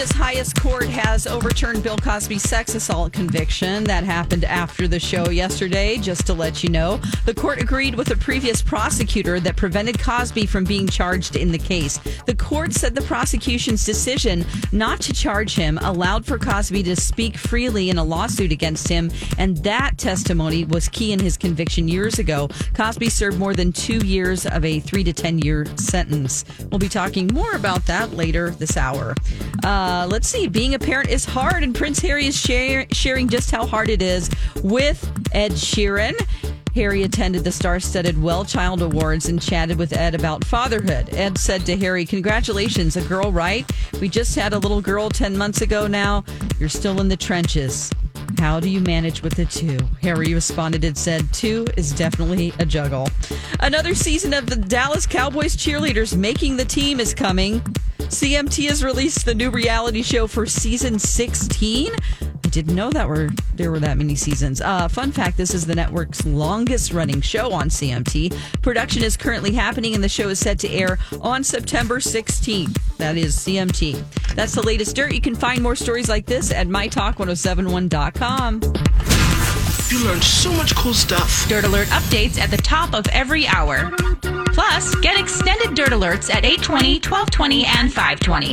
Pennsylvania's highest court has overturned Bill Cosby's sex assault conviction. That happened after the show yesterday, just to let you know. The court agreed with a previous prosecutor that prevented Cosby from being charged in the case. The court said the prosecution's decision not to charge him allowed for Cosby to speak freely in a lawsuit against him, and that testimony was key in his conviction years ago. Cosby served more than two years of a three to 10 year sentence. We'll be talking more about that later this hour. Uh, Uh, let's see. Being a parent is hard, and Prince Harry is share, sharing just how hard it is with Ed Sheeran. Harry attended the star studded Well Child Awards and chatted with Ed about fatherhood. Ed said to Harry, Congratulations, a girl, right? We just had a little girl 10 months ago now. You're still in the trenches. How do you manage with the two? Harry responded and said, Two is definitely a juggle. Another season of the Dallas Cowboys cheerleaders making the team is coming. CMT has released the new reality show for season 16. I didn't know that were there were that many seasons. Uh, fun fact: this is the network's longest-running show on CMT. Production is currently happening, and the show is set to air on September 16th. That is CMT. That's the latest dirt. You can find more stories like this at mytalk1071.com. You learned so much cool stuff. Dirt Alert updates at the top of every hour. Plus, get extended Dirt Alerts at 820, 1220, and 520.